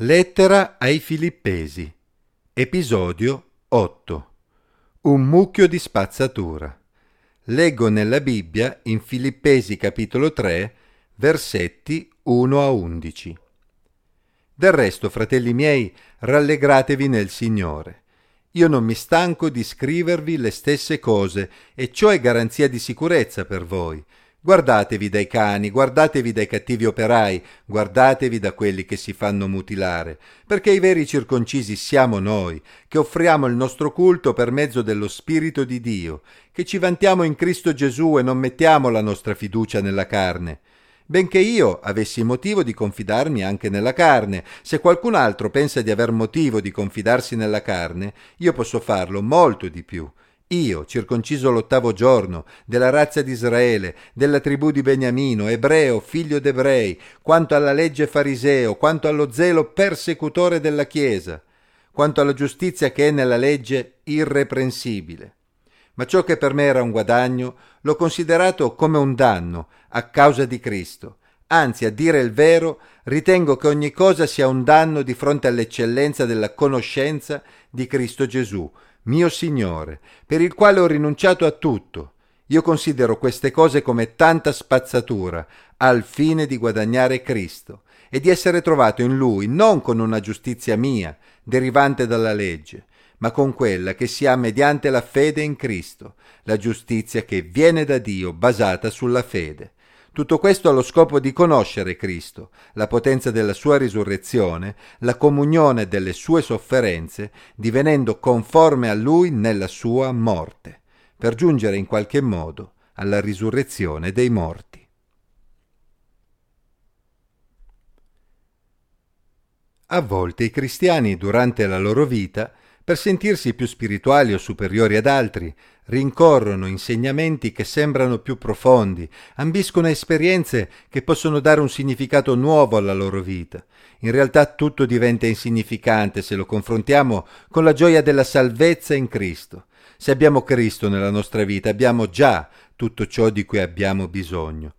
Lettera ai Filippesi. Episodio 8 Un mucchio di spazzatura. Leggo nella Bibbia in Filippesi capitolo 3 versetti 1 a 11 Del resto, fratelli miei, rallegratevi nel Signore. Io non mi stanco di scrivervi le stesse cose e ciò è garanzia di sicurezza per voi Guardatevi dai cani, guardatevi dai cattivi operai, guardatevi da quelli che si fanno mutilare, perché i veri circoncisi siamo noi, che offriamo il nostro culto per mezzo dello Spirito di Dio, che ci vantiamo in Cristo Gesù e non mettiamo la nostra fiducia nella carne. Benché io avessi motivo di confidarmi anche nella carne, se qualcun altro pensa di aver motivo di confidarsi nella carne, io posso farlo molto di più io, circonciso l'ottavo giorno, della razza di Israele, della tribù di Beniamino, ebreo, figlio d'ebrei, quanto alla legge fariseo, quanto allo zelo persecutore della Chiesa, quanto alla giustizia che è nella legge irreprensibile. Ma ciò che per me era un guadagno, l'ho considerato come un danno a causa di Cristo. Anzi, a dire il vero, ritengo che ogni cosa sia un danno di fronte all'eccellenza della conoscenza di Cristo Gesù, mio Signore, per il quale ho rinunciato a tutto. Io considero queste cose come tanta spazzatura, al fine di guadagnare Cristo e di essere trovato in Lui non con una giustizia mia, derivante dalla legge, ma con quella che si ha mediante la fede in Cristo, la giustizia che viene da Dio basata sulla fede. Tutto questo allo scopo di conoscere Cristo, la potenza della sua risurrezione, la comunione delle sue sofferenze, divenendo conforme a lui nella sua morte, per giungere in qualche modo alla risurrezione dei morti. A volte i cristiani durante la loro vita per sentirsi più spirituali o superiori ad altri, rincorrono insegnamenti che sembrano più profondi, ambiscono esperienze che possono dare un significato nuovo alla loro vita. In realtà tutto diventa insignificante se lo confrontiamo con la gioia della salvezza in Cristo. Se abbiamo Cristo nella nostra vita abbiamo già tutto ciò di cui abbiamo bisogno.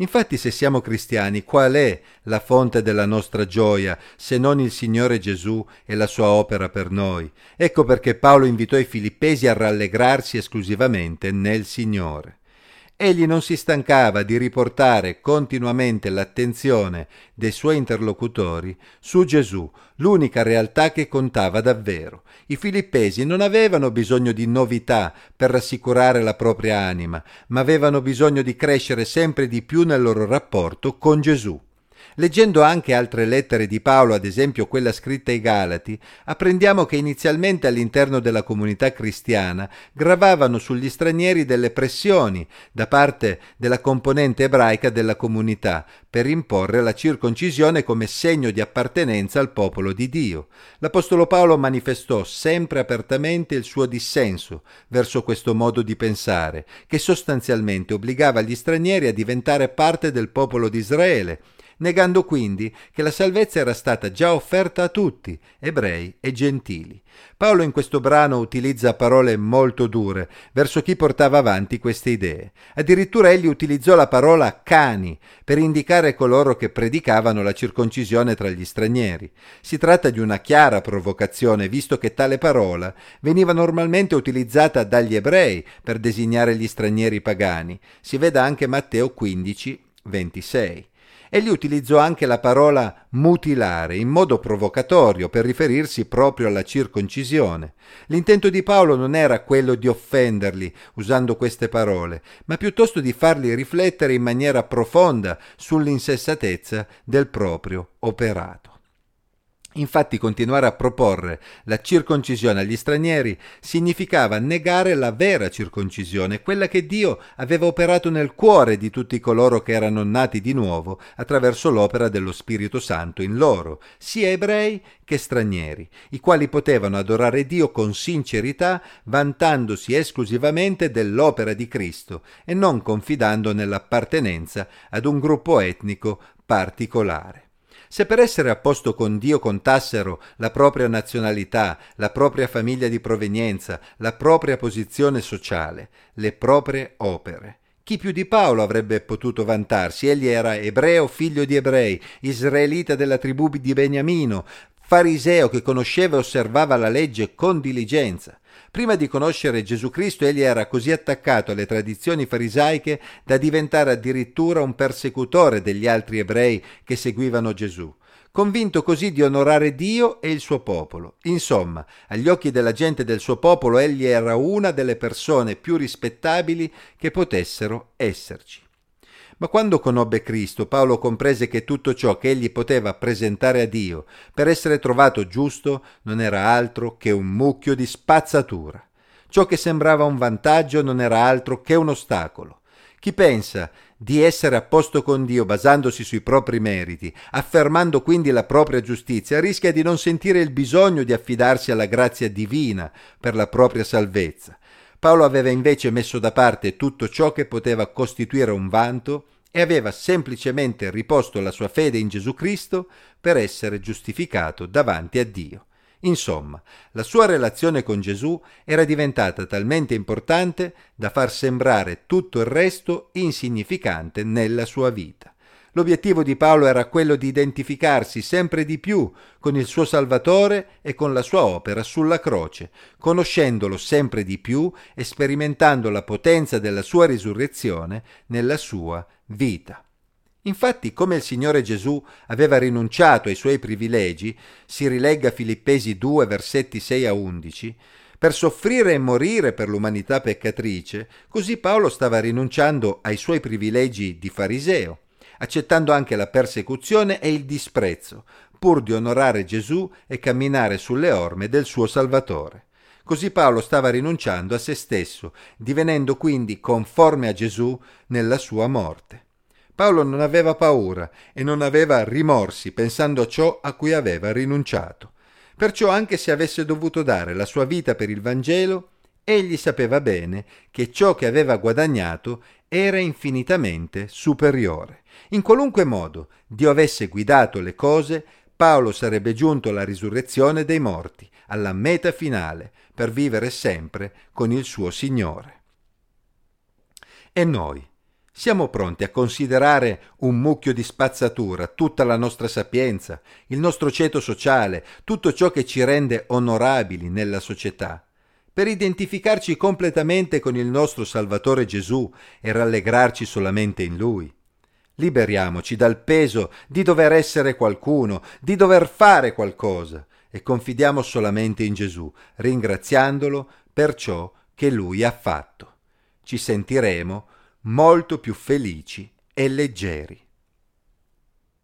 Infatti se siamo cristiani, qual è la fonte della nostra gioia se non il Signore Gesù e la sua opera per noi? Ecco perché Paolo invitò i filippesi a rallegrarsi esclusivamente nel Signore. Egli non si stancava di riportare continuamente l'attenzione dei suoi interlocutori su Gesù, l'unica realtà che contava davvero. I filippesi non avevano bisogno di novità per rassicurare la propria anima, ma avevano bisogno di crescere sempre di più nel loro rapporto con Gesù. Leggendo anche altre lettere di Paolo, ad esempio quella scritta ai Galati, apprendiamo che inizialmente all'interno della comunità cristiana gravavano sugli stranieri delle pressioni da parte della componente ebraica della comunità per imporre la circoncisione come segno di appartenenza al popolo di Dio. L'Apostolo Paolo manifestò sempre apertamente il suo dissenso verso questo modo di pensare, che sostanzialmente obbligava gli stranieri a diventare parte del popolo di Israele negando quindi che la salvezza era stata già offerta a tutti, ebrei e gentili. Paolo in questo brano utilizza parole molto dure verso chi portava avanti queste idee. Addirittura egli utilizzò la parola cani per indicare coloro che predicavano la circoncisione tra gli stranieri. Si tratta di una chiara provocazione, visto che tale parola veniva normalmente utilizzata dagli ebrei per designare gli stranieri pagani. Si veda anche Matteo 15, 26. Egli utilizzò anche la parola mutilare in modo provocatorio per riferirsi proprio alla circoncisione. L'intento di Paolo non era quello di offenderli usando queste parole, ma piuttosto di farli riflettere in maniera profonda sull'insensatezza del proprio operato. Infatti continuare a proporre la circoncisione agli stranieri significava negare la vera circoncisione, quella che Dio aveva operato nel cuore di tutti coloro che erano nati di nuovo attraverso l'opera dello Spirito Santo in loro, sia ebrei che stranieri, i quali potevano adorare Dio con sincerità, vantandosi esclusivamente dell'opera di Cristo e non confidando nell'appartenenza ad un gruppo etnico particolare. Se per essere a posto con Dio contassero la propria nazionalità, la propria famiglia di provenienza, la propria posizione sociale, le proprie opere, Chi più di Paolo avrebbe potuto vantarsi? Egli era ebreo, figlio di ebrei, israelita della tribù di Beniamino, fariseo che conosceva e osservava la legge con diligenza. Prima di conoscere Gesù Cristo egli era così attaccato alle tradizioni farisaiche da diventare addirittura un persecutore degli altri ebrei che seguivano Gesù convinto così di onorare Dio e il suo popolo. Insomma, agli occhi della gente del suo popolo egli era una delle persone più rispettabili che potessero esserci. Ma quando conobbe Cristo, Paolo comprese che tutto ciò che egli poteva presentare a Dio per essere trovato giusto non era altro che un mucchio di spazzatura. Ciò che sembrava un vantaggio non era altro che un ostacolo. Chi pensa di essere a posto con Dio basandosi sui propri meriti, affermando quindi la propria giustizia, rischia di non sentire il bisogno di affidarsi alla grazia divina per la propria salvezza. Paolo aveva invece messo da parte tutto ciò che poteva costituire un vanto e aveva semplicemente riposto la sua fede in Gesù Cristo per essere giustificato davanti a Dio. Insomma, la sua relazione con Gesù era diventata talmente importante da far sembrare tutto il resto insignificante nella sua vita. L'obiettivo di Paolo era quello di identificarsi sempre di più con il suo Salvatore e con la sua opera sulla croce, conoscendolo sempre di più e sperimentando la potenza della sua risurrezione nella sua vita. Infatti, come il Signore Gesù aveva rinunciato ai suoi privilegi, si rilegga Filippesi 2 versetti 6 a 11, per soffrire e morire per l'umanità peccatrice, così Paolo stava rinunciando ai suoi privilegi di fariseo, accettando anche la persecuzione e il disprezzo, pur di onorare Gesù e camminare sulle orme del suo Salvatore. Così Paolo stava rinunciando a se stesso, divenendo quindi conforme a Gesù nella sua morte. Paolo non aveva paura e non aveva rimorsi pensando a ciò a cui aveva rinunciato. Perciò anche se avesse dovuto dare la sua vita per il Vangelo, egli sapeva bene che ciò che aveva guadagnato era infinitamente superiore. In qualunque modo Dio avesse guidato le cose, Paolo sarebbe giunto alla risurrezione dei morti, alla meta finale, per vivere sempre con il suo Signore. E noi? Siamo pronti a considerare un mucchio di spazzatura tutta la nostra sapienza, il nostro ceto sociale, tutto ciò che ci rende onorabili nella società, per identificarci completamente con il nostro Salvatore Gesù e rallegrarci solamente in Lui. Liberiamoci dal peso di dover essere qualcuno, di dover fare qualcosa e confidiamo solamente in Gesù, ringraziandolo per ciò che Lui ha fatto. Ci sentiremo molto più felici e leggeri.